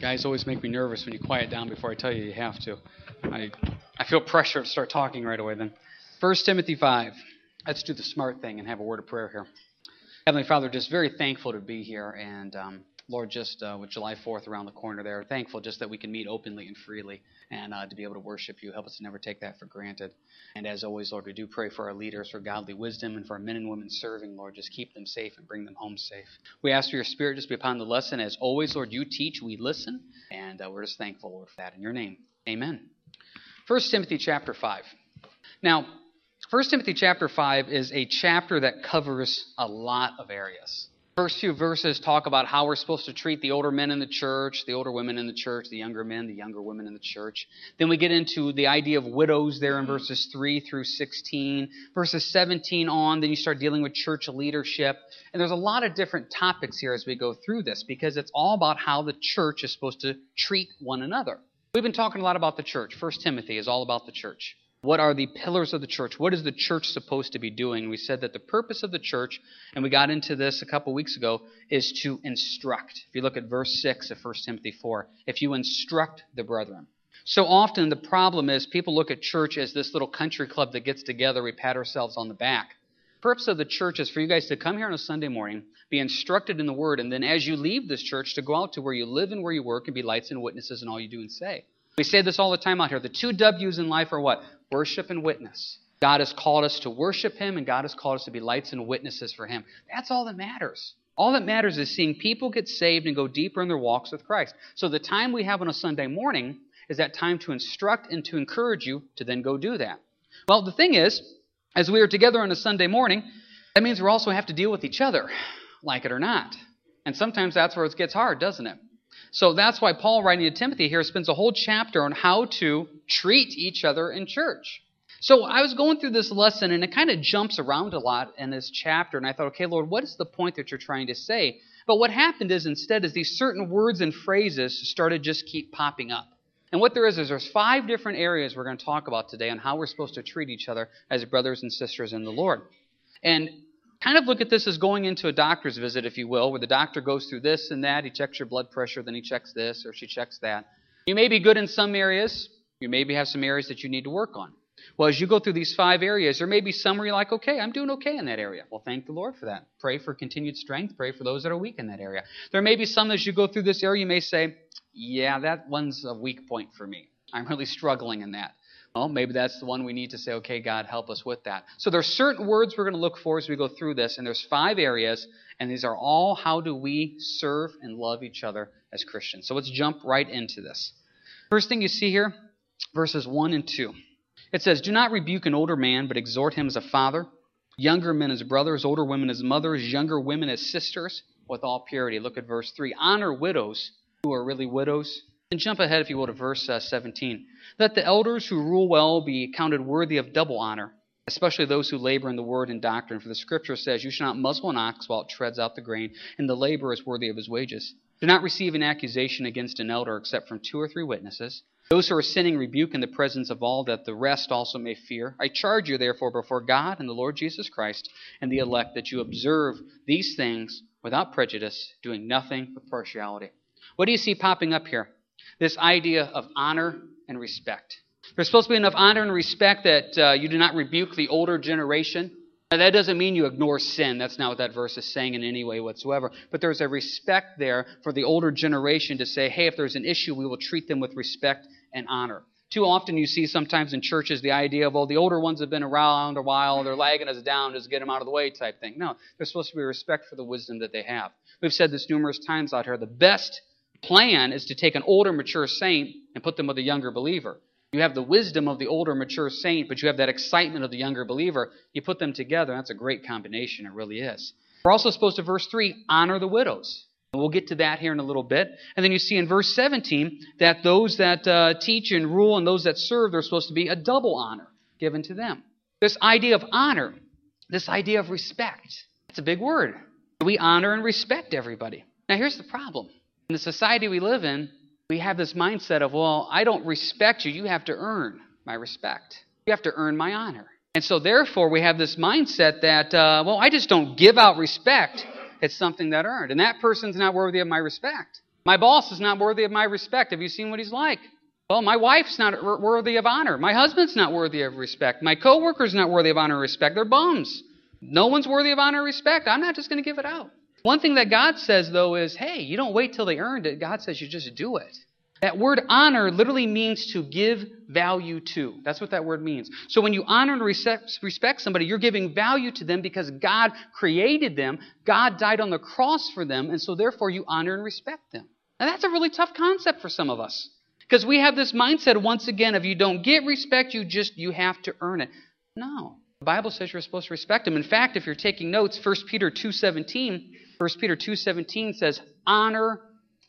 Guys always make me nervous when you quiet down before I tell you you have to. I, I feel pressure to start talking right away then. 1 Timothy 5. Let's do the smart thing and have a word of prayer here. Heavenly Father, just very thankful to be here. And um, Lord, just uh, with July 4th around the corner there, thankful just that we can meet openly and freely and uh, to be able to worship you. Help us to never take that for granted. And as always, Lord, we do pray for our leaders, for godly wisdom, and for our men and women serving, Lord. Just keep them safe and bring them home safe. We ask for your spirit just be upon the lesson. As always, Lord, you teach, we listen. And uh, we're just thankful, Lord, for that. In your name, amen. 1 Timothy chapter 5. Now, 1 Timothy chapter 5 is a chapter that covers a lot of areas. First few verses talk about how we're supposed to treat the older men in the church, the older women in the church, the younger men, the younger women in the church. Then we get into the idea of widows there in verses 3 through 16. Verses 17 on, then you start dealing with church leadership. And there's a lot of different topics here as we go through this because it's all about how the church is supposed to treat one another. We've been talking a lot about the church. First Timothy is all about the church. What are the pillars of the church? What is the church supposed to be doing? We said that the purpose of the church, and we got into this a couple weeks ago, is to instruct. If you look at verse 6 of 1 Timothy 4, if you instruct the brethren. So often the problem is people look at church as this little country club that gets together, we pat ourselves on the back. The purpose of the church is for you guys to come here on a Sunday morning, be instructed in the Word, and then as you leave this church, to go out to where you live and where you work and be lights and witnesses in all you do and say. We say this all the time out here. The two W's in life are what? Worship and witness. God has called us to worship Him, and God has called us to be lights and witnesses for Him. That's all that matters. All that matters is seeing people get saved and go deeper in their walks with Christ. So the time we have on a Sunday morning is that time to instruct and to encourage you to then go do that. Well, the thing is, as we are together on a Sunday morning, that means we also have to deal with each other, like it or not. And sometimes that's where it gets hard, doesn't it? So that's why Paul, writing to Timothy here, spends a whole chapter on how to treat each other in church. So I was going through this lesson, and it kind of jumps around a lot in this chapter, and I thought, okay, Lord, what is the point that you're trying to say? But what happened is instead is these certain words and phrases started just keep popping up. And what there is is there's five different areas we're going to talk about today on how we're supposed to treat each other as brothers and sisters in the Lord. And kind of look at this as going into a doctor's visit, if you will, where the doctor goes through this and that. He checks your blood pressure, then he checks this, or she checks that. You may be good in some areas. You maybe have some areas that you need to work on. Well, as you go through these five areas, there may be some where you're like, okay, I'm doing okay in that area. Well, thank the Lord for that. Pray for continued strength. Pray for those that are weak in that area. There may be some as you go through this area, you may say, yeah, that one's a weak point for me. I'm really struggling in that. Well, maybe that's the one we need to say, okay, God, help us with that. So there's certain words we're going to look for as we go through this, and there's five areas, and these are all how do we serve and love each other as Christians. So let's jump right into this. First thing you see here, verses 1 and 2. It says, Do not rebuke an older man, but exhort him as a father, younger men as brothers, older women as mothers, younger women as sisters, with all purity. Look at verse 3. Honor widows who are really widows and jump ahead, if you will, to verse uh, 17. Let the elders who rule well be counted worthy of double honor, especially those who labor in the word and doctrine. For the scripture says, You shall not muzzle an ox while it treads out the grain, and the laborer is worthy of his wages. Do not receive an accusation against an elder except from two or three witnesses. Those who are sinning rebuke in the presence of all, that the rest also may fear. I charge you, therefore, before God and the Lord Jesus Christ and the elect, that you observe these things without prejudice, doing nothing with partiality. What do you see popping up here? This idea of honor and respect. There's supposed to be enough honor and respect that uh, you do not rebuke the older generation. Now, that doesn't mean you ignore sin. That's not what that verse is saying in any way whatsoever. But there's a respect there for the older generation to say, hey, if there's an issue, we will treat them with respect and honor. Too often you see sometimes in churches the idea of, well, the older ones have been around a while, they're lagging us down, just get them out of the way type thing. No, there's supposed to be respect for the wisdom that they have. We've said this numerous times out here. The best plan is to take an older, mature saint and put them with a younger believer. You have the wisdom of the older, mature saint, but you have that excitement of the younger believer. You put them together, that's a great combination. It really is. We're also supposed to, verse 3, honor the widows. We'll get to that here in a little bit. And then you see in verse 17 that those that uh, teach and rule and those that serve, there's supposed to be a double honor given to them. This idea of honor, this idea of respect, it's a big word. We honor and respect everybody. Now, here's the problem in the society we live in, we have this mindset of, well, I don't respect you. You have to earn my respect. You have to earn my honor. And so, therefore, we have this mindset that, uh, well, I just don't give out respect. It's something that earned. And that person's not worthy of my respect. My boss is not worthy of my respect. Have you seen what he's like? Well, my wife's not worthy of honor. My husband's not worthy of respect. My coworker's not worthy of honor and respect. They're bums. No one's worthy of honor and respect. I'm not just going to give it out. One thing that God says, though, is hey, you don't wait till they earned it. God says you just do it. That word honor literally means to give value to. That's what that word means. So when you honor and respect somebody, you're giving value to them because God created them. God died on the cross for them, and so therefore you honor and respect them. And that's a really tough concept for some of us. Because we have this mindset once again of you don't get respect, you just you have to earn it. No. The Bible says you're supposed to respect them. In fact, if you're taking notes, 1 Peter 2:17, 1 Peter 2:17 says, "Honor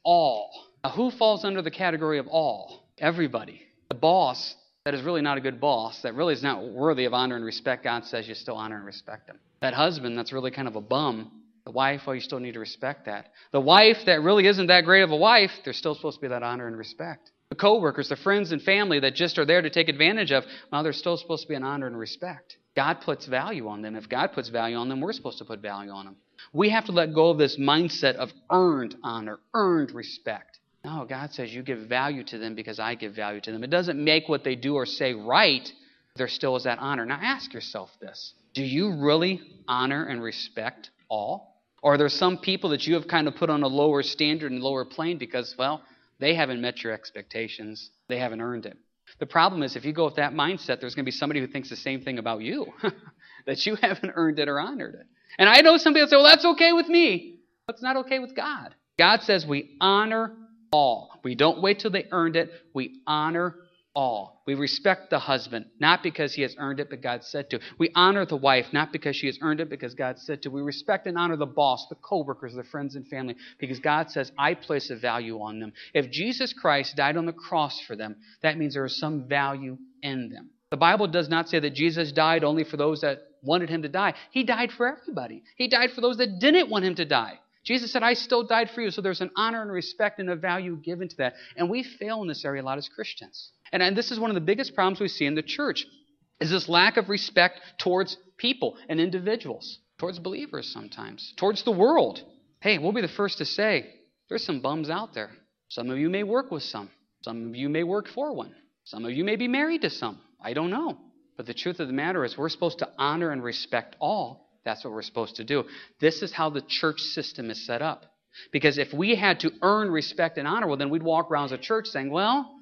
all." Now, who falls under the category of all? Everybody. The boss that is really not a good boss, that really is not worthy of honor and respect, God says you still honor and respect him. That husband that's really kind of a bum, the wife, well, you still need to respect that. The wife that really isn't that great of a wife, there's still supposed to be that honor and respect. The coworkers, the friends and family that just are there to take advantage of, well, there's still supposed to be an honor and respect. God puts value on them. If God puts value on them, we're supposed to put value on them. We have to let go of this mindset of earned honor, earned respect. No, God says you give value to them because I give value to them. It doesn't make what they do or say right, there still is that honor. Now ask yourself this Do you really honor and respect all? Or are there some people that you have kind of put on a lower standard and lower plane because, well, they haven't met your expectations, they haven't earned it? The problem is, if you go with that mindset, there's going to be somebody who thinks the same thing about you that you haven't earned it or honored it. And I know somebody will say, well, that's okay with me. That's not okay with God. God says we honor all. We don't wait till they earned it. We honor all. We respect the husband, not because he has earned it, but God said to. We honor the wife, not because she has earned it, because God said to. We respect and honor the boss, the co-workers, the friends and family, because God says, I place a value on them. If Jesus Christ died on the cross for them, that means there is some value in them. The Bible does not say that Jesus died only for those that wanted him to die. He died for everybody. He died for those that didn't want him to die. Jesus said, I still died for you. So there's an honor and respect and a value given to that. And we fail in this area a lot as Christians. And, and this is one of the biggest problems we see in the church is this lack of respect towards people and individuals, towards believers sometimes, towards the world. Hey, we'll be the first to say, there's some bums out there. Some of you may work with some. Some of you may work for one. Some of you may be married to some. I don't know. But the truth of the matter is, we're supposed to honor and respect all that's what we're supposed to do. This is how the church system is set up. Because if we had to earn respect and honor, well, then we'd walk around as a church saying, well,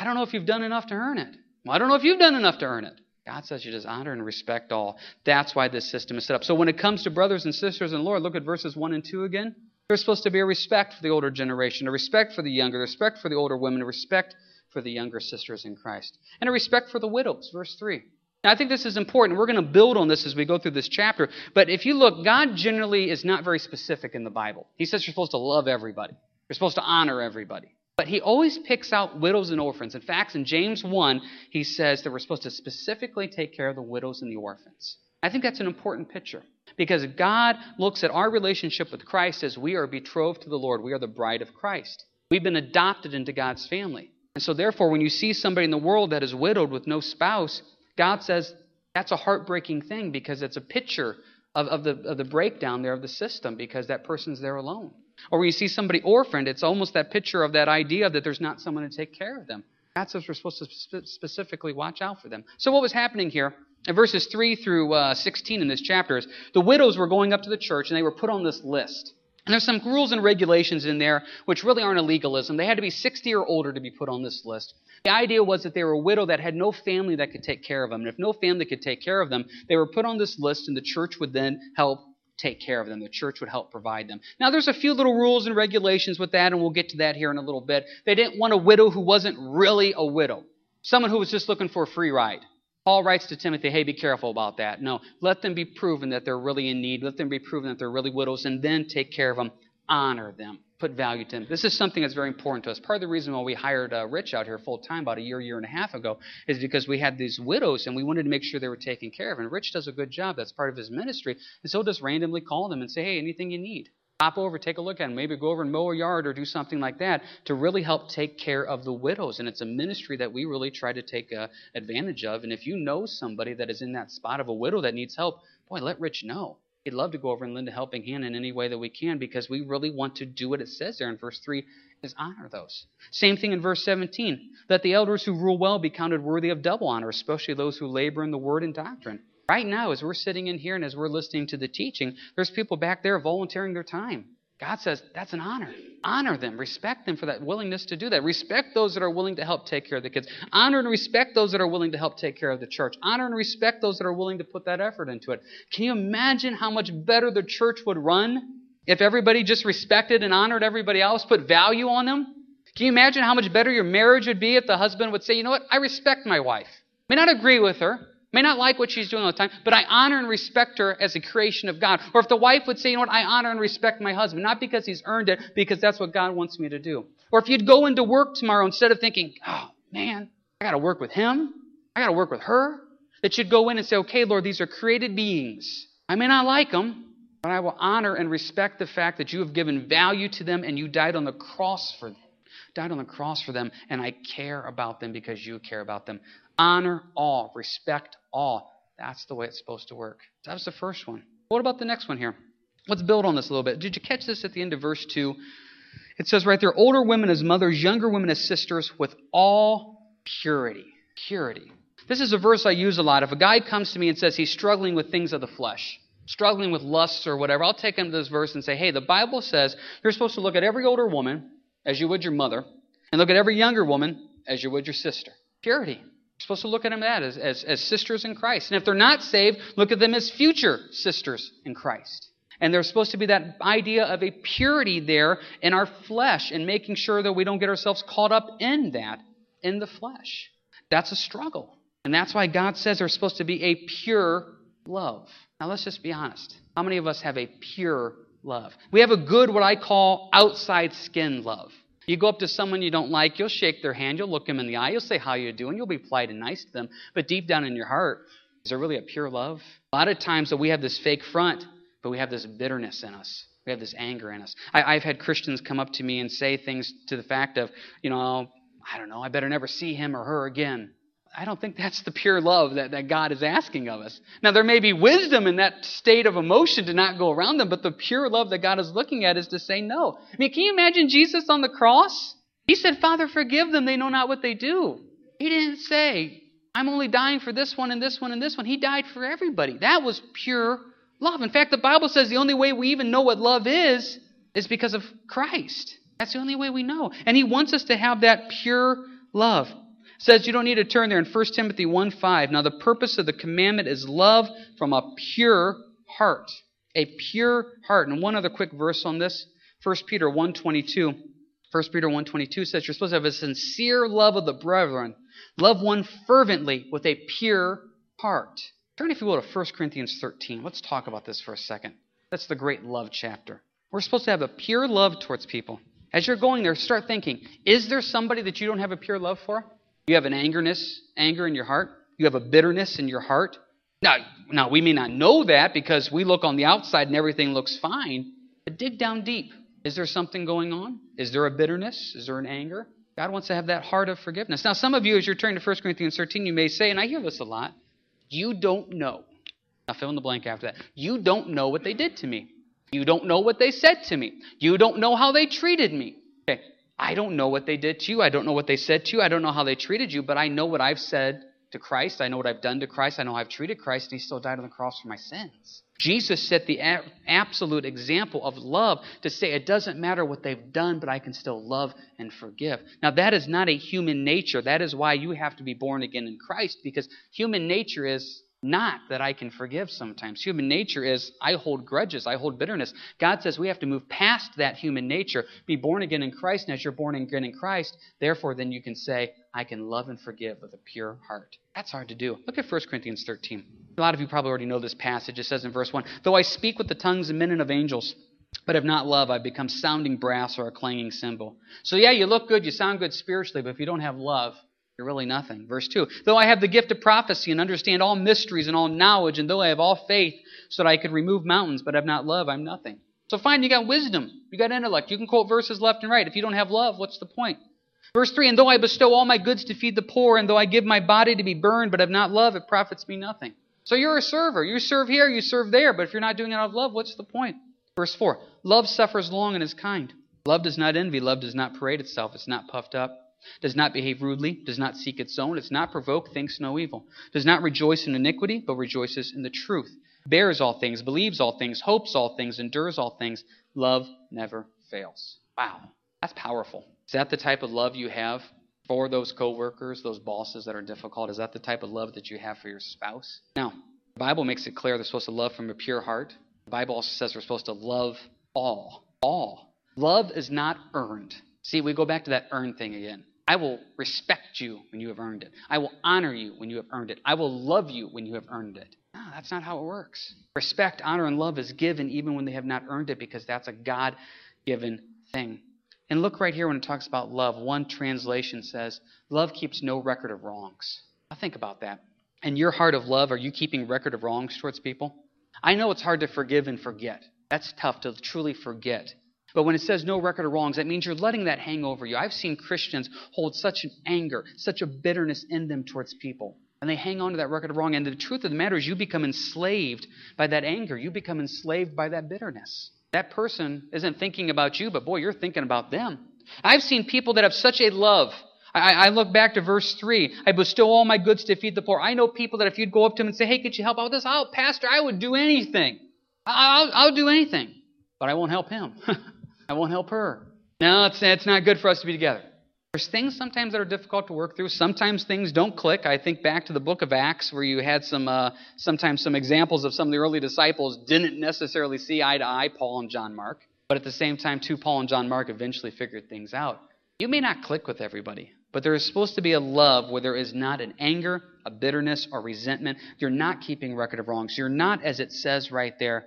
I don't know if you've done enough to earn it. Well, I don't know if you've done enough to earn it. God says you just honor and respect all. That's why this system is set up. So when it comes to brothers and sisters in the Lord, look at verses 1 and 2 again. There's supposed to be a respect for the older generation, a respect for the younger, a respect for the older women, a respect for the younger sisters in Christ, and a respect for the widows. Verse 3. Now, I think this is important. We're going to build on this as we go through this chapter. But if you look, God generally is not very specific in the Bible. He says you're supposed to love everybody, you're supposed to honor everybody. But he always picks out widows and orphans. In fact, in James 1, he says that we're supposed to specifically take care of the widows and the orphans. I think that's an important picture because God looks at our relationship with Christ as we are betrothed to the Lord. We are the bride of Christ. We've been adopted into God's family. And so, therefore, when you see somebody in the world that is widowed with no spouse, God says that's a heartbreaking thing because it's a picture of, of, the, of the breakdown there of the system because that person's there alone. Or when you see somebody orphaned, it's almost that picture of that idea that there's not someone to take care of them. God says we're supposed to specifically watch out for them. So, what was happening here in verses 3 through uh, 16 in this chapter is the widows were going up to the church and they were put on this list. And there's some rules and regulations in there which really aren't a legalism. They had to be 60 or older to be put on this list. The idea was that they were a widow that had no family that could take care of them. And if no family could take care of them, they were put on this list and the church would then help take care of them. The church would help provide them. Now, there's a few little rules and regulations with that, and we'll get to that here in a little bit. They didn't want a widow who wasn't really a widow, someone who was just looking for a free ride. Paul writes to Timothy, hey, be careful about that. No, let them be proven that they're really in need. Let them be proven that they're really widows, and then take care of them. Honor them. Put value to them. This is something that's very important to us. Part of the reason why we hired uh, Rich out here full time about a year, year and a half ago is because we had these widows and we wanted to make sure they were taken care of. And Rich does a good job. That's part of his ministry. And so just randomly call them and say, hey, anything you need. Hop over, take a look at them. Maybe go over and mow a yard or do something like that to really help take care of the widows. And it's a ministry that we really try to take uh, advantage of. And if you know somebody that is in that spot of a widow that needs help, boy, let Rich know. He'd love to go over and lend a helping hand in any way that we can because we really want to do what it says there in verse 3 is honor those. Same thing in verse 17. that the elders who rule well be counted worthy of double honor, especially those who labor in the word and doctrine. Right now, as we're sitting in here and as we're listening to the teaching, there's people back there volunteering their time. God says that's an honor. Honor them, respect them for that willingness to do that. Respect those that are willing to help take care of the kids. Honor and respect those that are willing to help take care of the church. Honor and respect those that are willing to put that effort into it. Can you imagine how much better the church would run if everybody just respected and honored everybody else, put value on them? Can you imagine how much better your marriage would be if the husband would say, you know what, I respect my wife. May not agree with her, may not like what she's doing all the time, but I honor and respect her as a creation of God. Or if the wife would say, you know what, I honor and respect my husband, not because he's earned it, because that's what God wants me to do. Or if you'd go into work tomorrow instead of thinking, oh man, I got to work with him, I got to work with her, that you'd go in and say, okay, Lord, these are created beings. I may not like them, but I will honor and respect the fact that you have given value to them and you died on the cross for them. Died on the cross for them, and I care about them because you care about them. Honor all, respect all. That's the way it's supposed to work. That was the first one. What about the next one here? Let's build on this a little bit. Did you catch this at the end of verse 2? It says right there older women as mothers, younger women as sisters, with all purity. Purity. This is a verse I use a lot. If a guy comes to me and says he's struggling with things of the flesh, struggling with lusts or whatever, I'll take him to this verse and say, hey, the Bible says you're supposed to look at every older woman as you would your mother, and look at every younger woman as you would your sister. Purity. Supposed to look at them as, as, as sisters in Christ. And if they're not saved, look at them as future sisters in Christ. And there's supposed to be that idea of a purity there in our flesh and making sure that we don't get ourselves caught up in that, in the flesh. That's a struggle. And that's why God says there's supposed to be a pure love. Now, let's just be honest. How many of us have a pure love? We have a good, what I call outside skin love. You go up to someone you don't like, you'll shake their hand, you'll look them in the eye, you'll say how you doing, you'll be polite and nice to them. But deep down in your heart, is there really a pure love? A lot of times that we have this fake front, but we have this bitterness in us. We have this anger in us. I, have had Christians come up to me and say things to the fact of, you know, I don't know, I better never see him or her again. I don't think that's the pure love that, that God is asking of us. Now, there may be wisdom in that state of emotion to not go around them, but the pure love that God is looking at is to say no. I mean, can you imagine Jesus on the cross? He said, Father, forgive them. They know not what they do. He didn't say, I'm only dying for this one and this one and this one. He died for everybody. That was pure love. In fact, the Bible says the only way we even know what love is is because of Christ. That's the only way we know. And He wants us to have that pure love says you don't need to turn there in 1 Timothy 1 5. Now, the purpose of the commandment is love from a pure heart. A pure heart. And one other quick verse on this 1 Peter 1 22. 1 Peter 1.22 says you're supposed to have a sincere love of the brethren. Love one fervently with a pure heart. Turn, if you will, to 1 Corinthians 13. Let's talk about this for a second. That's the great love chapter. We're supposed to have a pure love towards people. As you're going there, start thinking, is there somebody that you don't have a pure love for? You have an angerness, anger in your heart. You have a bitterness in your heart. Now, now we may not know that because we look on the outside and everything looks fine. But dig down deep. Is there something going on? Is there a bitterness? Is there an anger? God wants to have that heart of forgiveness. Now, some of you, as you're turning to 1 Corinthians 13, you may say, and I hear this a lot, you don't know. Now, fill in the blank after that. You don't know what they did to me. You don't know what they said to me. You don't know how they treated me. I don't know what they did to you. I don't know what they said to you. I don't know how they treated you, but I know what I've said to Christ. I know what I've done to Christ. I know I've treated Christ, and He still died on the cross for my sins. Jesus set the a- absolute example of love to say it doesn't matter what they've done, but I can still love and forgive. Now, that is not a human nature. That is why you have to be born again in Christ, because human nature is not that I can forgive sometimes. Human nature is I hold grudges, I hold bitterness. God says we have to move past that human nature, be born again in Christ, and as you're born again in Christ, therefore then you can say, I can love and forgive with a pure heart. That's hard to do. Look at 1 Corinthians 13. A lot of you probably already know this passage. It says in verse 1 Though I speak with the tongues of men and of angels, but have not love, I've become sounding brass or a clanging cymbal. So, yeah, you look good, you sound good spiritually, but if you don't have love, you're really nothing. Verse 2 Though I have the gift of prophecy and understand all mysteries and all knowledge, and though I have all faith so that I could remove mountains, but have not love, I'm nothing. So fine, you got wisdom, you got intellect, you can quote verses left and right. If you don't have love, what's the point? Verse 3 And though I bestow all my goods to feed the poor, and though I give my body to be burned, but have not love, it profits me nothing. So you're a server. You serve here, you serve there, but if you're not doing it out of love, what's the point? Verse 4 Love suffers long and is kind. Love does not envy. Love does not parade itself. It's not puffed up. Does not behave rudely. Does not seek its own. does not provoke, Thinks no evil. Does not rejoice in iniquity, but rejoices in the truth. Bears all things. Believes all things. Hopes all things. Endures all things. Love never fails. Wow. That's powerful. Is that the type of love you have for those coworkers, those bosses that are difficult? Is that the type of love that you have for your spouse? Now, the Bible makes it clear they're supposed to love from a pure heart. The Bible also says we're supposed to love all. All. Love is not earned. See, we go back to that earned thing again. I will respect you when you have earned it. I will honor you when you have earned it. I will love you when you have earned it. No, that's not how it works. Respect, honor, and love is given even when they have not earned it because that's a God given thing. And look right here when it talks about love. One translation says, Love keeps no record of wrongs. Now think about that. In your heart of love, are you keeping record of wrongs towards people? I know it's hard to forgive and forget. That's tough to truly forget. But when it says no record of wrongs, that means you're letting that hang over you. I've seen Christians hold such an anger, such a bitterness in them towards people. And they hang on to that record of wrong. And the truth of the matter is, you become enslaved by that anger. You become enslaved by that bitterness. That person isn't thinking about you, but boy, you're thinking about them. I've seen people that have such a love. I, I look back to verse 3. I bestow all my goods to feed the poor. I know people that if you'd go up to them and say, hey, could you help out with this? Oh, Pastor, I would do anything. I'll, I'll do anything. But I won't help him. I won't help her. No, it's, it's not good for us to be together. There's things sometimes that are difficult to work through. Sometimes things don't click. I think back to the book of Acts where you had some, uh, sometimes some examples of some of the early disciples didn't necessarily see eye to eye, Paul and John Mark. But at the same time, too, Paul and John Mark eventually figured things out. You may not click with everybody, but there is supposed to be a love where there is not an anger, a bitterness, or resentment. You're not keeping record of wrongs. You're not, as it says right there,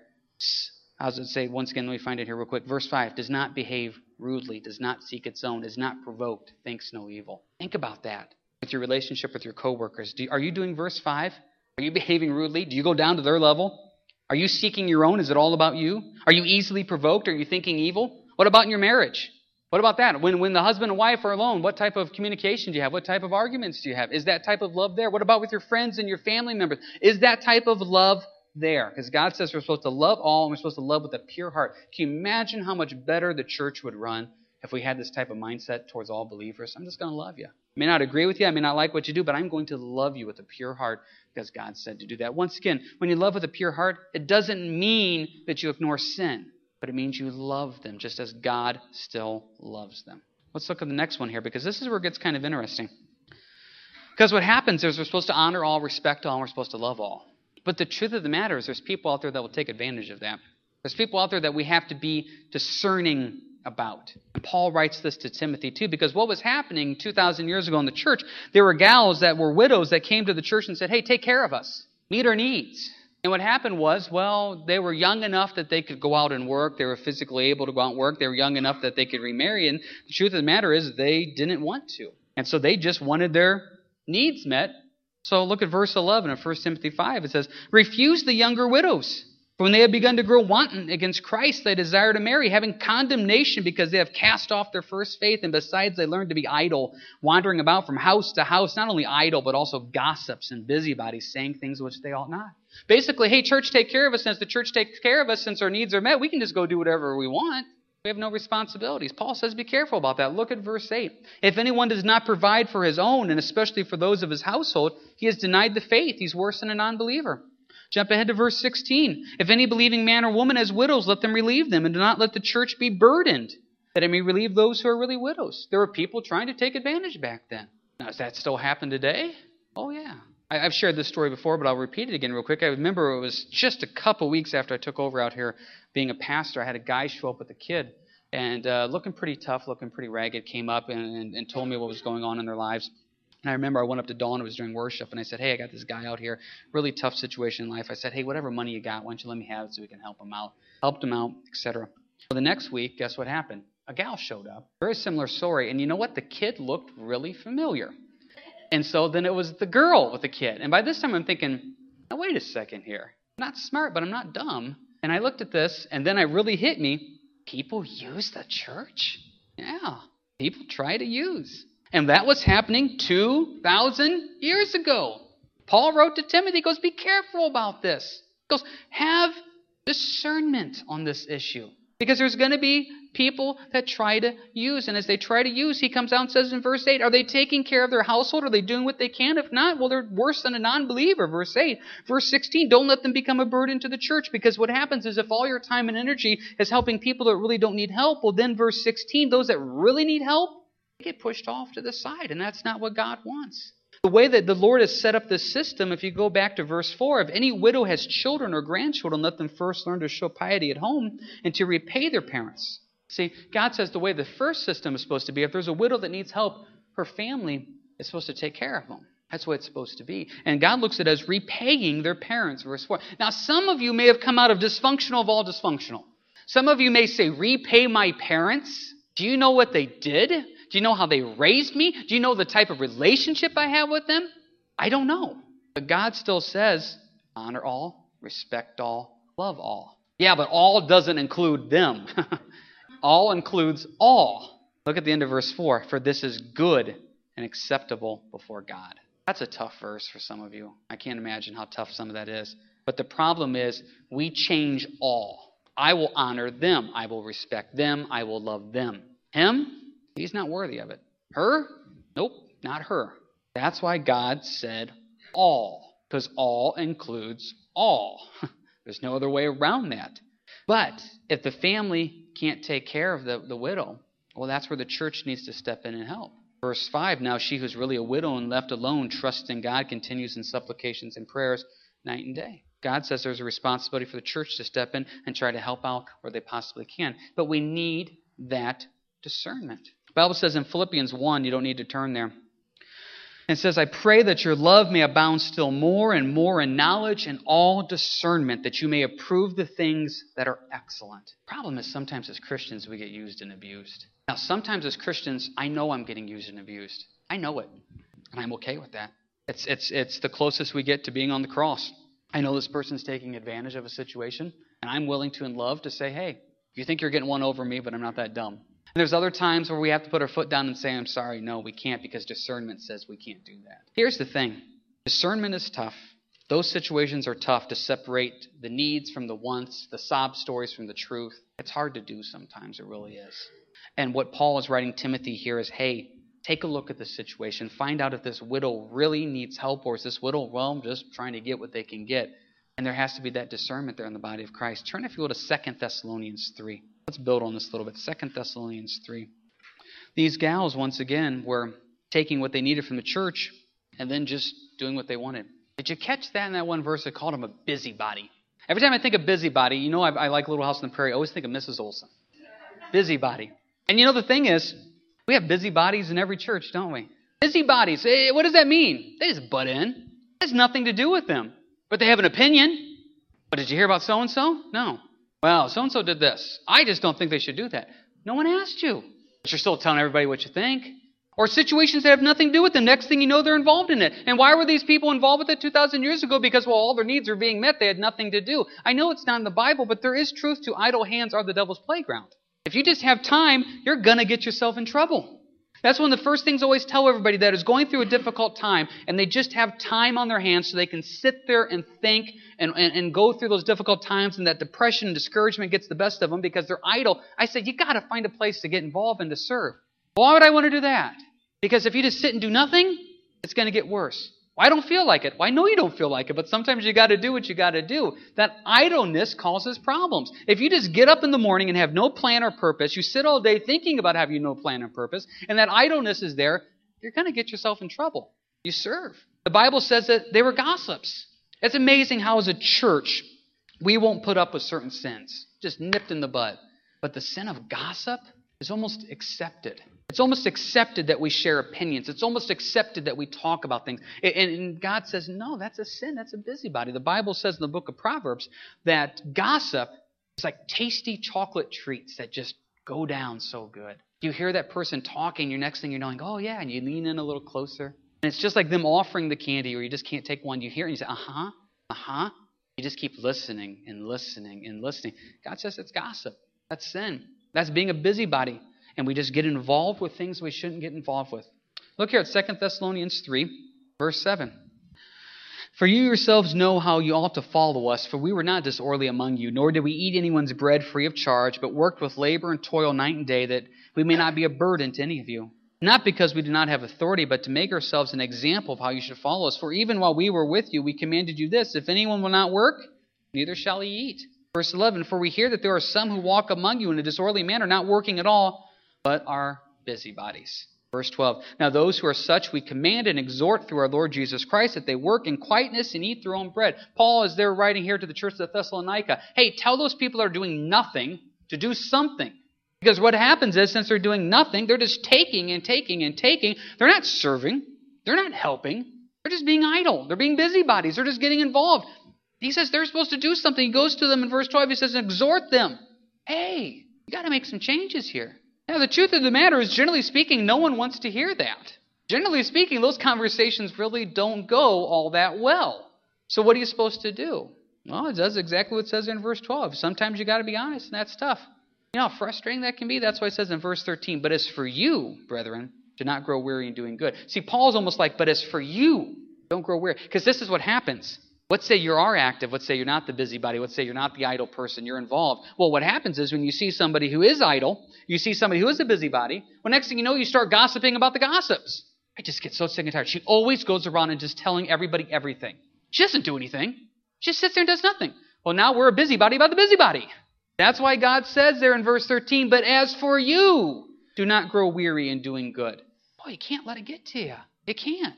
does it say? Once again, let me find it here real quick. Verse 5 does not behave rudely, does not seek its own, is not provoked, thinks no evil. Think about that with your relationship with your coworkers. Do, are you doing verse 5? Are you behaving rudely? Do you go down to their level? Are you seeking your own? Is it all about you? Are you easily provoked? Are you thinking evil? What about in your marriage? What about that? When, when the husband and wife are alone, what type of communication do you have? What type of arguments do you have? Is that type of love there? What about with your friends and your family members? Is that type of love there. Because God says we're supposed to love all and we're supposed to love with a pure heart. Can you imagine how much better the church would run if we had this type of mindset towards all believers? I'm just going to love you. I may not agree with you, I may not like what you do, but I'm going to love you with a pure heart because God said to do that. Once again, when you love with a pure heart, it doesn't mean that you ignore sin, but it means you love them just as God still loves them. Let's look at the next one here because this is where it gets kind of interesting. Because what happens is we're supposed to honor all, respect all, and we're supposed to love all. But the truth of the matter is, there's people out there that will take advantage of that. There's people out there that we have to be discerning about. And Paul writes this to Timothy too, because what was happening 2,000 years ago in the church, there were gals that were widows that came to the church and said, Hey, take care of us, meet our needs. And what happened was, well, they were young enough that they could go out and work. They were physically able to go out and work. They were young enough that they could remarry. And the truth of the matter is, they didn't want to. And so they just wanted their needs met so look at verse 11 of 1 Timothy 5. It says, Refuse the younger widows. For when they have begun to grow wanton against Christ, they desire to marry, having condemnation because they have cast off their first faith, and besides they learn to be idle, wandering about from house to house, not only idle, but also gossips and busybodies, saying things which they ought not. Basically, hey, church, take care of us. Since the church takes care of us, since our needs are met, we can just go do whatever we want. We have no responsibilities. Paul says, be careful about that. Look at verse 8. If anyone does not provide for his own, and especially for those of his household, he has denied the faith. He's worse than a non believer. Jump ahead to verse 16. If any believing man or woman has widows, let them relieve them, and do not let the church be burdened, that it may relieve those who are really widows. There were people trying to take advantage back then. Now, does that still happen today? Oh, yeah. I've shared this story before, but I'll repeat it again real quick. I remember it was just a couple weeks after I took over out here being a pastor. I had a guy show up with a kid and uh, looking pretty tough, looking pretty ragged, came up and, and, and told me what was going on in their lives. And I remember I went up to Dawn, it was during worship, and I said, Hey, I got this guy out here, really tough situation in life. I said, Hey, whatever money you got, why don't you let me have it so we can help him out? Helped him out, etc. Well, the next week, guess what happened? A gal showed up. Very similar story. And you know what? The kid looked really familiar. And so then it was the girl with the kid. And by this time I'm thinking, now wait a second here. I'm not smart, but I'm not dumb. And I looked at this, and then it really hit me. People use the church? Yeah, people try to use. And that was happening 2,000 years ago. Paul wrote to Timothy, goes, Be careful about this. He goes, Have discernment on this issue. Because there's going to be People that try to use. And as they try to use, he comes out and says in verse 8, Are they taking care of their household? Are they doing what they can? If not, well, they're worse than a non believer. Verse 8. Verse 16, Don't let them become a burden to the church because what happens is if all your time and energy is helping people that really don't need help, well, then verse 16, those that really need help, get pushed off to the side. And that's not what God wants. The way that the Lord has set up this system, if you go back to verse 4, if any widow has children or grandchildren, let them first learn to show piety at home and to repay their parents. See, God says the way the first system is supposed to be, if there's a widow that needs help, her family is supposed to take care of them. That's what it's supposed to be. And God looks at it as repaying their parents, verse 4. Now, some of you may have come out of dysfunctional of all dysfunctional. Some of you may say, repay my parents. Do you know what they did? Do you know how they raised me? Do you know the type of relationship I have with them? I don't know. But God still says, honor all, respect all, love all. Yeah, but all doesn't include them. all includes all. Look at the end of verse 4 For this is good and acceptable before God. That's a tough verse for some of you. I can't imagine how tough some of that is. But the problem is, we change all. I will honor them. I will respect them. I will love them. Him? He's not worthy of it. Her? Nope, not her. That's why God said all, because all includes all. There's no other way around that. But if the family can't take care of the, the widow, well, that's where the church needs to step in and help. Verse 5 Now she who's really a widow and left alone, trusts in God, continues in supplications and prayers night and day. God says there's a responsibility for the church to step in and try to help out where they possibly can. But we need that discernment. Bible says in Philippians 1, you don't need to turn there. It says, I pray that your love may abound still more and more in knowledge and all discernment, that you may approve the things that are excellent. Problem is, sometimes as Christians, we get used and abused. Now, sometimes as Christians, I know I'm getting used and abused. I know it. And I'm okay with that. It's, it's, it's the closest we get to being on the cross. I know this person's taking advantage of a situation, and I'm willing to, in love, to say, hey, you think you're getting one over me, but I'm not that dumb. And there's other times where we have to put our foot down and say, I'm sorry, no, we can't because discernment says we can't do that. Here's the thing discernment is tough. Those situations are tough to separate the needs from the wants, the sob stories from the truth. It's hard to do sometimes, it really is. And what Paul is writing Timothy here is hey, take a look at the situation. Find out if this widow really needs help or is this widow, well, just trying to get what they can get. And there has to be that discernment there in the body of Christ. Turn, if you will, to 2 Thessalonians 3. Let's build on this a little bit. Second Thessalonians 3. These gals, once again, were taking what they needed from the church and then just doing what they wanted. Did you catch that in that one verse? It called him a busybody. Every time I think of busybody, you know I, I like Little House on the Prairie. I always think of Mrs. Oleson. Busybody. And you know the thing is, we have busybodies in every church, don't we? Busybodies. Hey, what does that mean? They just butt in. It has nothing to do with them. But they have an opinion. But did you hear about so and so? No. Well, so and so did this. I just don't think they should do that. No one asked you. But you're still telling everybody what you think. Or situations that have nothing to do with them. Next thing you know, they're involved in it. And why were these people involved with it 2,000 years ago? Because, well, all their needs are being met. They had nothing to do. I know it's not in the Bible, but there is truth to idle hands are the devil's playground. If you just have time, you're going to get yourself in trouble. That's one of the first things I always tell everybody that is going through a difficult time and they just have time on their hands so they can sit there and think and, and, and go through those difficult times and that depression and discouragement gets the best of them because they're idle. I say, you got to find a place to get involved and to serve. Why would I want to do that? Because if you just sit and do nothing, it's going to get worse. Well, I don't feel like it. Well, I know you don't feel like it, but sometimes you got to do what you got to do. That idleness causes problems. If you just get up in the morning and have no plan or purpose, you sit all day thinking about having no plan or purpose, and that idleness is there, you're going to get yourself in trouble. You serve. The Bible says that they were gossips. It's amazing how, as a church, we won't put up with certain sins, just nipped in the bud. But the sin of gossip is almost accepted. It's almost accepted that we share opinions. It's almost accepted that we talk about things. And, God says, no, that's a sin. That's a busybody. The Bible says in the book of Proverbs that gossip is like tasty chocolate treats that just go down so good. You hear that person talking, your next thing you're knowing, oh, yeah, and you lean in a little closer. And it's just like them offering the candy, or you just can't take one. You hear it and you say, uh huh, uh huh. You just keep listening and listening and listening. God says it's gossip. That's sin. That's being a busybody and we just get involved with things we shouldn't get involved with. Look here at 2 Thessalonians 3, verse 7. For you yourselves know how you ought to follow us, for we were not disorderly among you, nor did we eat anyone's bread free of charge, but worked with labor and toil night and day, that we may not be a burden to any of you. Not because we do not have authority, but to make ourselves an example of how you should follow us. For even while we were with you, we commanded you this if anyone will not work, neither shall he eat. Verse 11 For we hear that there are some who walk among you in a disorderly manner, not working at all, but are busybodies. Verse 12 Now those who are such we command and exhort through our Lord Jesus Christ that they work in quietness and eat their own bread. Paul is there writing here to the church of Thessalonica Hey, tell those people that are doing nothing to do something. Because what happens is, since they're doing nothing, they're just taking and taking and taking. They're not serving, they're not helping, they're just being idle. They're being busybodies, they're just getting involved. He says they're supposed to do something. He goes to them in verse 12, he says, Exhort them. Hey, you got to make some changes here. Now, the truth of the matter is, generally speaking, no one wants to hear that. Generally speaking, those conversations really don't go all that well. So, what are you supposed to do? Well, it does exactly what it says in verse 12. Sometimes you got to be honest, and that's tough. You know how frustrating that can be? That's why it says in verse 13, But as for you, brethren, do not grow weary in doing good. See, Paul's almost like, But as for you, don't grow weary. Because this is what happens. Let's say you are active. Let's say you're not the busybody. Let's say you're not the idle person. You're involved. Well, what happens is when you see somebody who is idle, you see somebody who is a busybody, well, next thing you know, you start gossiping about the gossips. I just get so sick and tired. She always goes around and just telling everybody everything. She doesn't do anything. She just sits there and does nothing. Well, now we're a busybody about the busybody. That's why God says there in verse 13, but as for you, do not grow weary in doing good. Boy, you can't let it get to you. You can't.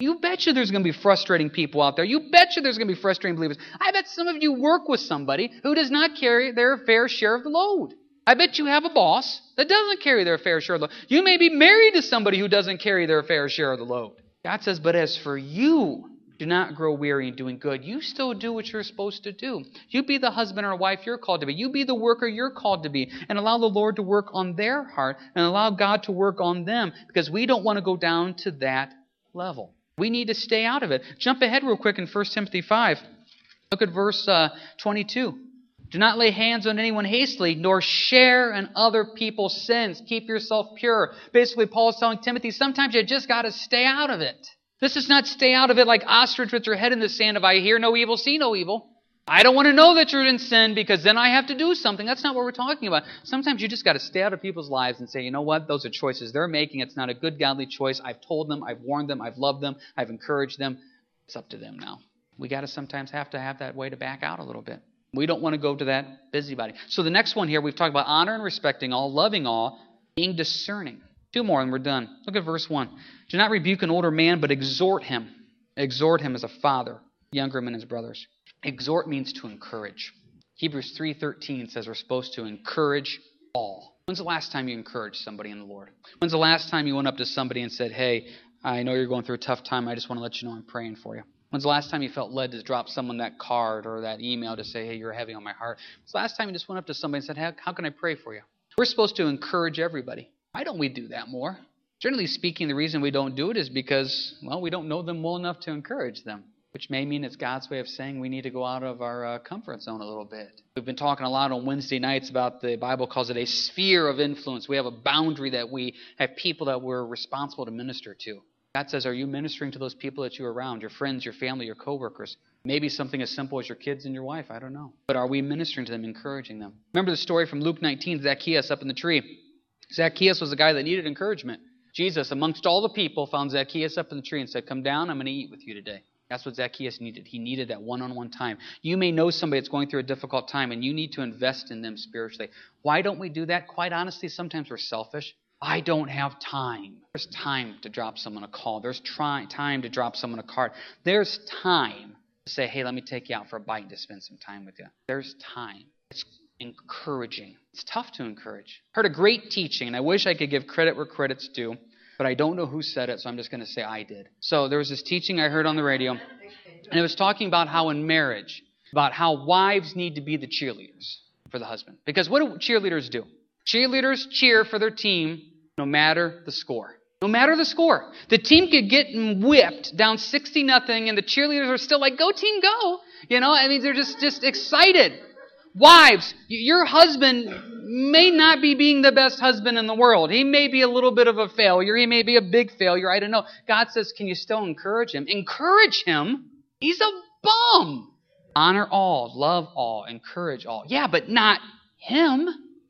You betcha there's going to be frustrating people out there. You betcha there's going to be frustrating believers. I bet some of you work with somebody who does not carry their fair share of the load. I bet you have a boss that doesn't carry their fair share of the load. You may be married to somebody who doesn't carry their fair share of the load. God says, But as for you, do not grow weary in doing good. You still do what you're supposed to do. You be the husband or wife you're called to be. You be the worker you're called to be. And allow the Lord to work on their heart and allow God to work on them because we don't want to go down to that level. We need to stay out of it. Jump ahead real quick in 1 Timothy 5. Look at verse uh, 22. Do not lay hands on anyone hastily, nor share in other people's sins. Keep yourself pure. Basically, Paul is telling Timothy, sometimes you just got to stay out of it. This is not stay out of it like ostrich with your head in the sand. If I hear no evil, see no evil. I don't want to know that you're in sin because then I have to do something. That's not what we're talking about. Sometimes you just got to stay out of people's lives and say, you know what? Those are choices they're making. It's not a good, godly choice. I've told them, I've warned them, I've loved them, I've encouraged them. It's up to them now. We got to sometimes have to have that way to back out a little bit. We don't want to go to that busybody. So the next one here, we've talked about honor and respecting all, loving all, being discerning. Two more and we're done. Look at verse 1. Do not rebuke an older man, but exhort him. Exhort him as a father, younger men as brothers. Exhort means to encourage. Hebrews 3:13 says we're supposed to encourage all. When's the last time you encouraged somebody in the Lord? When's the last time you went up to somebody and said, "Hey, I know you're going through a tough time. I just want to let you know I'm praying for you." When's the last time you felt led to drop someone that card or that email to say, "Hey, you're heavy on my heart"? When's the last time you just went up to somebody and said, "How, how can I pray for you?" We're supposed to encourage everybody. Why don't we do that more? Generally speaking, the reason we don't do it is because, well, we don't know them well enough to encourage them which may mean it's God's way of saying we need to go out of our uh, comfort zone a little bit. We've been talking a lot on Wednesday nights about the Bible calls it a sphere of influence. We have a boundary that we have people that we're responsible to minister to. God says, Are you ministering to those people that you're around, your friends, your family, your coworkers? Maybe something as simple as your kids and your wife. I don't know. But are we ministering to them, encouraging them? Remember the story from Luke 19, Zacchaeus up in the tree. Zacchaeus was a guy that needed encouragement. Jesus, amongst all the people, found Zacchaeus up in the tree and said, Come down, I'm going to eat with you today. That's what Zacchaeus needed. He needed that one on one time. You may know somebody that's going through a difficult time and you need to invest in them spiritually. Why don't we do that? Quite honestly, sometimes we're selfish. I don't have time. There's time to drop someone a call. There's try, time to drop someone a card. There's time to say, hey, let me take you out for a bite to spend some time with you. There's time. It's encouraging. It's tough to encourage. Heard a great teaching, and I wish I could give credit where credit's due but I don't know who said it, so I'm just going to say I did. So there was this teaching I heard on the radio, and it was talking about how in marriage, about how wives need to be the cheerleaders for the husband. Because what do cheerleaders do? Cheerleaders cheer for their team no matter the score. No matter the score. The team could get whipped down 60 nothing and the cheerleaders are still like, go team, go. You know, I mean, they're just, just excited. Wives, your husband may not be being the best husband in the world. He may be a little bit of a failure. He may be a big failure. I don't know. God says, can you still encourage him? Encourage him He's a bum. Honor all, love all, encourage all. Yeah, but not him.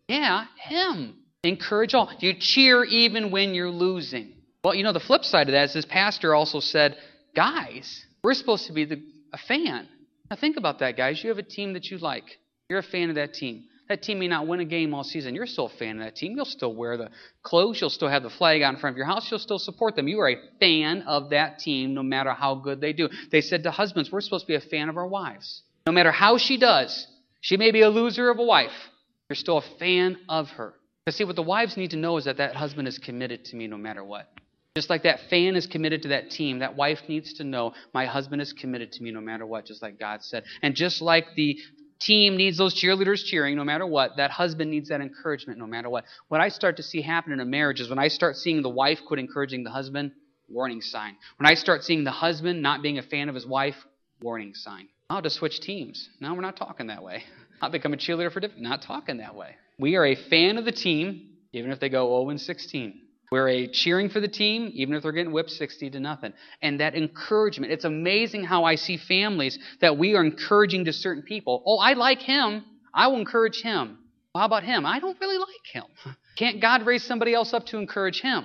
Yeah, him. Encourage all. You cheer even when you're losing. Well, you know, the flip side of that is this pastor also said, guys, we're supposed to be the, a fan. Now think about that, guys. You have a team that you like. You're a fan of that team. That team may not win a game all season. You're still a fan of that team. You'll still wear the clothes. You'll still have the flag out in front of your house. You'll still support them. You are a fan of that team no matter how good they do. They said to husbands, we're supposed to be a fan of our wives. No matter how she does, she may be a loser of a wife. You're still a fan of her. Because see, what the wives need to know is that that husband is committed to me no matter what. Just like that fan is committed to that team, that wife needs to know my husband is committed to me no matter what, just like God said. And just like the team needs those cheerleaders cheering no matter what. That husband needs that encouragement no matter what. What I start to see happen in a marriage is when I start seeing the wife quit encouraging the husband, warning sign. When I start seeing the husband not being a fan of his wife, warning sign. I'll just switch teams. Now we're not talking that way. I'll become a cheerleader for different. Not talking that way. We are a fan of the team, even if they go 0 and 16. We're a cheering for the team, even if they're getting whipped 60 to nothing. And that encouragement. It's amazing how I see families that we are encouraging to certain people. Oh, I like him. I will encourage him. How about him? I don't really like him. Can't God raise somebody else up to encourage him?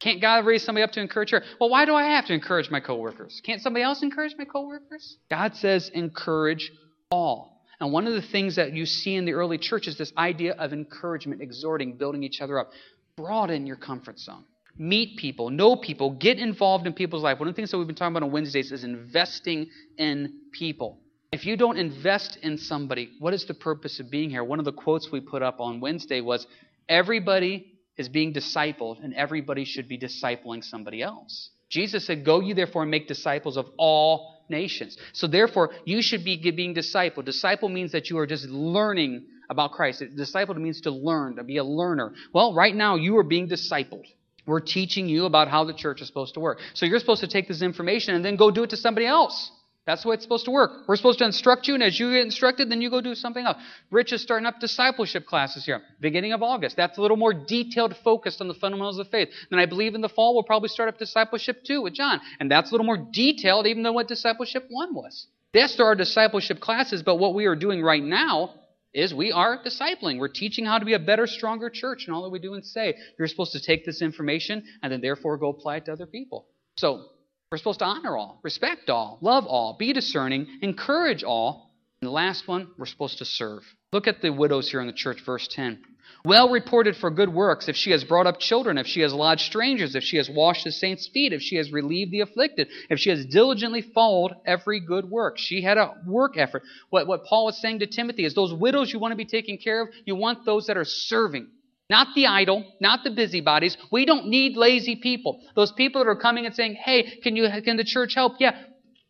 Can't God raise somebody up to encourage her? Well, why do I have to encourage my coworkers? Can't somebody else encourage my coworkers? God says encourage all. And one of the things that you see in the early church is this idea of encouragement, exhorting, building each other up broaden your comfort zone. Meet people, know people, get involved in people's life. One of the things that we've been talking about on Wednesdays is investing in people. If you don't invest in somebody, what is the purpose of being here? One of the quotes we put up on Wednesday was Everybody is being discipled, and everybody should be discipling somebody else. Jesus said, Go ye therefore and make disciples of all nations. So therefore, you should be being discipled. Disciple means that you are just learning about Christ. Disciple means to learn, to be a learner. Well, right now you are being discipled. We're teaching you about how the church is supposed to work. So you're supposed to take this information and then go do it to somebody else. That's the way it's supposed to work. We're supposed to instruct you, and as you get instructed, then you go do something else. Rich is starting up discipleship classes here, beginning of August. That's a little more detailed, focused on the fundamentals of faith. Then I believe in the fall we'll probably start up discipleship two with John, and that's a little more detailed even than what discipleship one was. Yes, there are discipleship classes, but what we are doing right now is we are discipling. We're teaching how to be a better, stronger church, and all that we do and say. You're supposed to take this information and then therefore go apply it to other people. So we're supposed to honor all, respect all, love all, be discerning, encourage all. And the last one, we're supposed to serve. Look at the widows here in the church, verse 10 well reported for good works, if she has brought up children, if she has lodged strangers, if she has washed the saints' feet, if she has relieved the afflicted, if she has diligently followed every good work. She had a work effort. What, what Paul is saying to Timothy is those widows you want to be taking care of, you want those that are serving. Not the idle, not the busybodies. We don't need lazy people. Those people that are coming and saying, hey, can, you, can the church help? Yeah.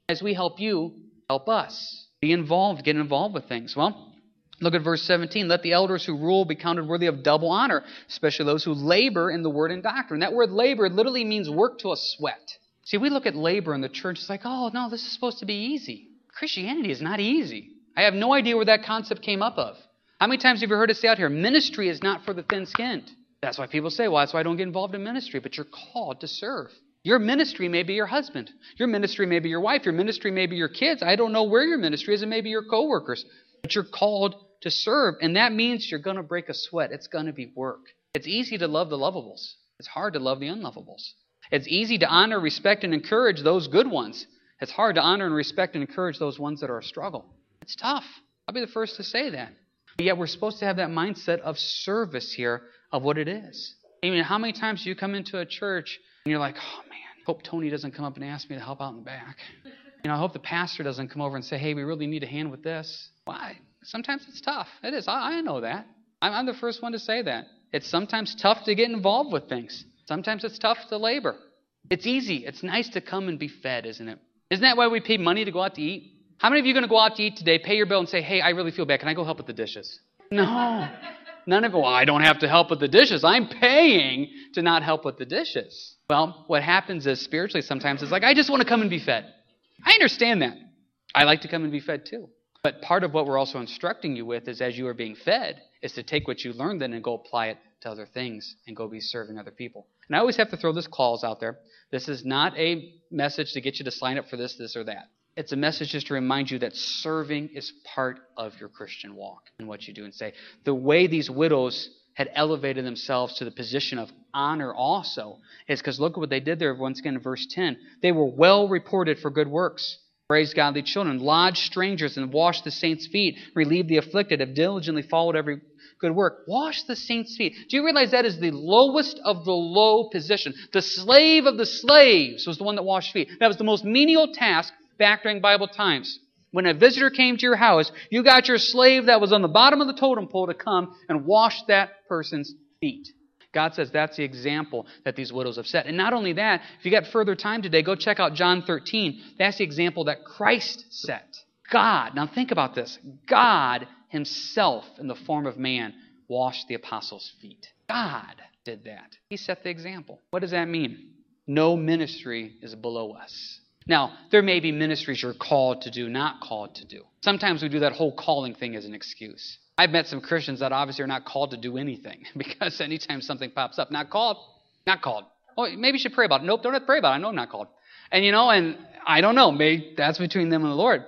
As we help you, help us. Be involved, get involved with things. Well, Look at verse 17. Let the elders who rule be counted worthy of double honor, especially those who labor in the word and doctrine. That word labor literally means work to a sweat. See, we look at labor in the church, it's like, oh, no, this is supposed to be easy. Christianity is not easy. I have no idea where that concept came up of. How many times have you heard us say out here, ministry is not for the thin skinned? That's why people say, well, that's why I don't get involved in ministry, but you're called to serve. Your ministry may be your husband. Your ministry may be your wife. Your ministry may be your kids. I don't know where your ministry is. It may be your coworkers. But you're called to serve. And that means you're going to break a sweat. It's going to be work. It's easy to love the lovables, it's hard to love the unlovables. It's easy to honor, respect, and encourage those good ones. It's hard to honor and respect and encourage those ones that are a struggle. It's tough. I'll be the first to say that. But yet we're supposed to have that mindset of service here of what it is. I mean, how many times do you come into a church and you're like, oh man, hope Tony doesn't come up and ask me to help out in the back. You know, I hope the pastor doesn't come over and say, hey, we really need a hand with this. Why? Sometimes it's tough. It is. I, I know that. I'm, I'm the first one to say that. It's sometimes tough to get involved with things. Sometimes it's tough to labor. It's easy. It's nice to come and be fed, isn't it? Isn't that why we pay money to go out to eat? How many of you are going to go out to eat today, pay your bill, and say, hey, I really feel bad. Can I go help with the dishes? No. None of it. Well, I don't have to help with the dishes. I'm paying to not help with the dishes. Well, what happens is spiritually sometimes it's like, I just want to come and be fed. I understand that. I like to come and be fed too. But part of what we're also instructing you with is as you are being fed, is to take what you learned then and go apply it to other things and go be serving other people. And I always have to throw this clause out there. This is not a message to get you to sign up for this, this, or that. It's a message just to remind you that serving is part of your Christian walk and what you do and say. The way these widows had elevated themselves to the position of honor also is because look at what they did there once again in verse 10. They were well reported for good works, raised godly children, lodged strangers, and washed the saints' feet, relieved the afflicted, have diligently followed every good work. Wash the saints' feet. Do you realize that is the lowest of the low position? The slave of the slaves was the one that washed feet. That was the most menial task back during Bible times. When a visitor came to your house, you got your slave that was on the bottom of the totem pole to come and wash that person's feet. God says that's the example that these widows have set. And not only that, if you got further time today, go check out John 13. That's the example that Christ set. God, now think about this. God himself, in the form of man, washed the apostles' feet. God did that. He set the example. What does that mean? No ministry is below us. Now, there may be ministries you're called to do, not called to do. Sometimes we do that whole calling thing as an excuse. I've met some Christians that obviously are not called to do anything because anytime something pops up, not called, not called. Oh, maybe you should pray about it. Nope, don't have to pray about it. I know I'm not called. And you know, and I don't know, maybe that's between them and the Lord.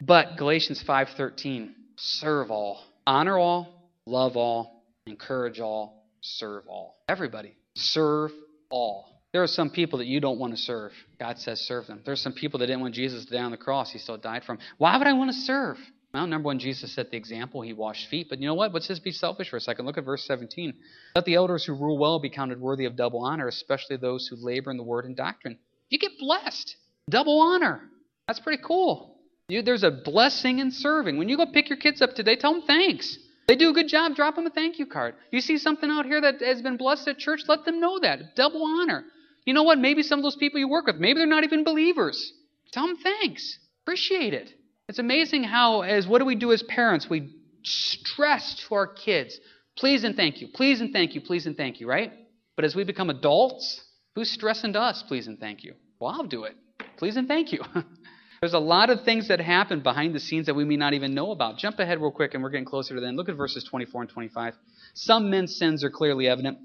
But Galatians 5:13, serve all, honor all, love all, encourage all, serve all. Everybody, serve all. There are some people that you don't want to serve. God says serve them. There's some people that didn't want Jesus to die on the cross. He still died for them. Why would I want to serve? Well, number one, Jesus set the example. He washed feet. But you know what? Let's just be selfish for a second. Look at verse 17. Let the elders who rule well be counted worthy of double honor, especially those who labor in the word and doctrine. You get blessed. Double honor. That's pretty cool. You, there's a blessing in serving. When you go pick your kids up today, tell them thanks. They do a good job, drop them a thank you card. You see something out here that has been blessed at church, let them know that. Double honor. You know what? Maybe some of those people you work with, maybe they're not even believers. Tell them thanks. Appreciate it. It's amazing how, as what do we do as parents? We stress to our kids, please and thank you, please and thank you, please and thank you, right? But as we become adults, who's stressing to us, please and thank you? Well, I'll do it. Please and thank you. There's a lot of things that happen behind the scenes that we may not even know about. Jump ahead real quick, and we're getting closer to the end. Look at verses 24 and 25. Some men's sins are clearly evident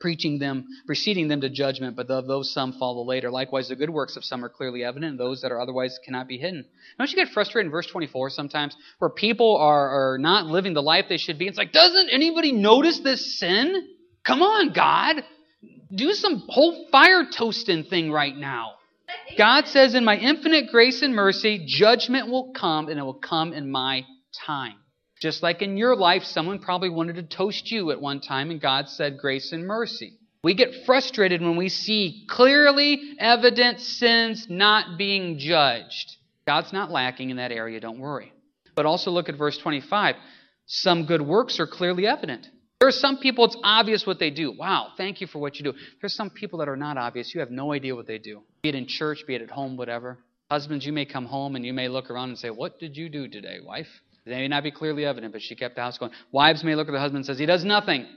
preaching them, preceding them to judgment, but of those some follow later. Likewise, the good works of some are clearly evident, and those that are otherwise cannot be hidden. Don't you get frustrated in verse 24 sometimes, where people are, are not living the life they should be? It's like, doesn't anybody notice this sin? Come on, God. Do some whole fire toasting thing right now. God says, In my infinite grace and mercy, judgment will come, and it will come in my time. Just like in your life, someone probably wanted to toast you at one time, and God said grace and mercy. We get frustrated when we see clearly evident sins not being judged. God's not lacking in that area, don't worry. But also look at verse 25. Some good works are clearly evident. There are some people, it's obvious what they do. Wow, thank you for what you do. There's some people that are not obvious. You have no idea what they do, be it in church, be it at home, whatever. Husbands, you may come home and you may look around and say, What did you do today, wife? It may not be clearly evident, but she kept the house going. Wives may look at the husband and says, he does nothing. It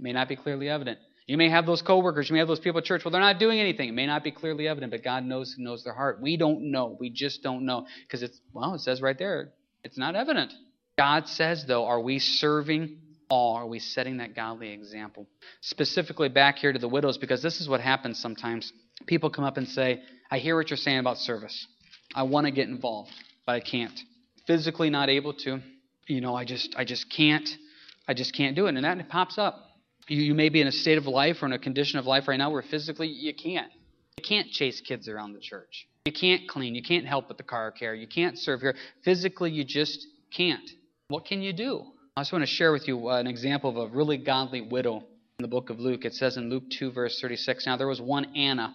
may not be clearly evident. You may have those coworkers, you may have those people at church. Well, they're not doing anything. It may not be clearly evident, but God knows knows their heart. We don't know. We just don't know. Because it's, well, it says right there, it's not evident. God says, though, are we serving all? Are we setting that godly example? Specifically back here to the widows, because this is what happens sometimes. People come up and say, I hear what you're saying about service. I want to get involved, but I can't physically not able to. You know, I just I just can't I just can't do it. And that pops up. You, you may be in a state of life or in a condition of life right now where physically you can't. You can't chase kids around the church. You can't clean. You can't help with the car care. You can't serve here. Physically, you just can't. What can you do? I just want to share with you uh, an example of a really godly widow in the book of Luke. It says in Luke 2, verse 36 Now there was one Anna,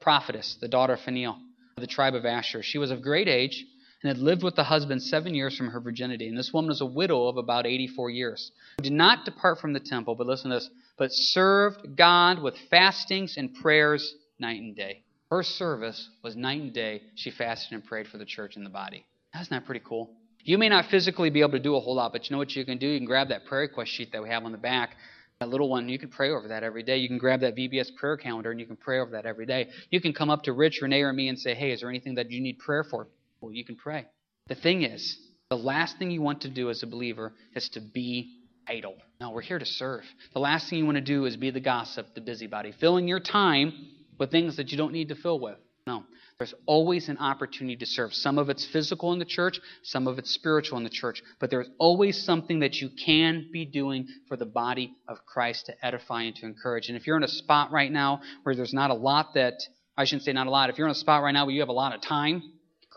prophetess, the daughter of Phanuel, of the tribe of Asher. She was of great age and had lived with the husband seven years from her virginity. And this woman was a widow of about 84 years, who did not depart from the temple, but listen to this, but served God with fastings and prayers night and day. Her service was night and day. She fasted and prayed for the church and the body. Isn't that pretty cool? You may not physically be able to do a whole lot, but you know what you can do? You can grab that prayer request sheet that we have on the back, that little one, you can pray over that every day. You can grab that VBS prayer calendar and you can pray over that every day. You can come up to Rich, Renee, or me and say, hey, is there anything that you need prayer for? Well, you can pray. The thing is, the last thing you want to do as a believer is to be idle. No, we're here to serve. The last thing you want to do is be the gossip, the busybody, filling your time with things that you don't need to fill with. No. There's always an opportunity to serve. Some of it's physical in the church, some of it's spiritual in the church, but there's always something that you can be doing for the body of Christ to edify and to encourage. And if you're in a spot right now where there's not a lot that, I shouldn't say not a lot, if you're in a spot right now where you have a lot of time,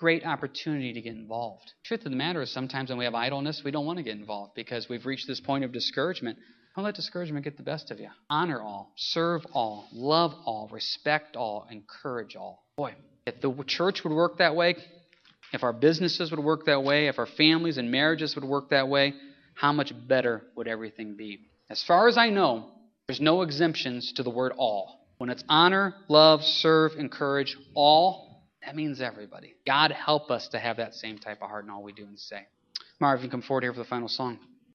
great opportunity to get involved. Truth of the matter is sometimes when we have idleness, we don't want to get involved because we've reached this point of discouragement. Don't let discouragement get the best of you. Honor all, serve all, love all, respect all, encourage all. Boy, if the church would work that way, if our businesses would work that way, if our families and marriages would work that way, how much better would everything be? As far as I know, there's no exemptions to the word all. When it's honor, love, serve, encourage, all, that means everybody. God help us to have that same type of heart in all we do and say. Marv, you come forward here for the final song.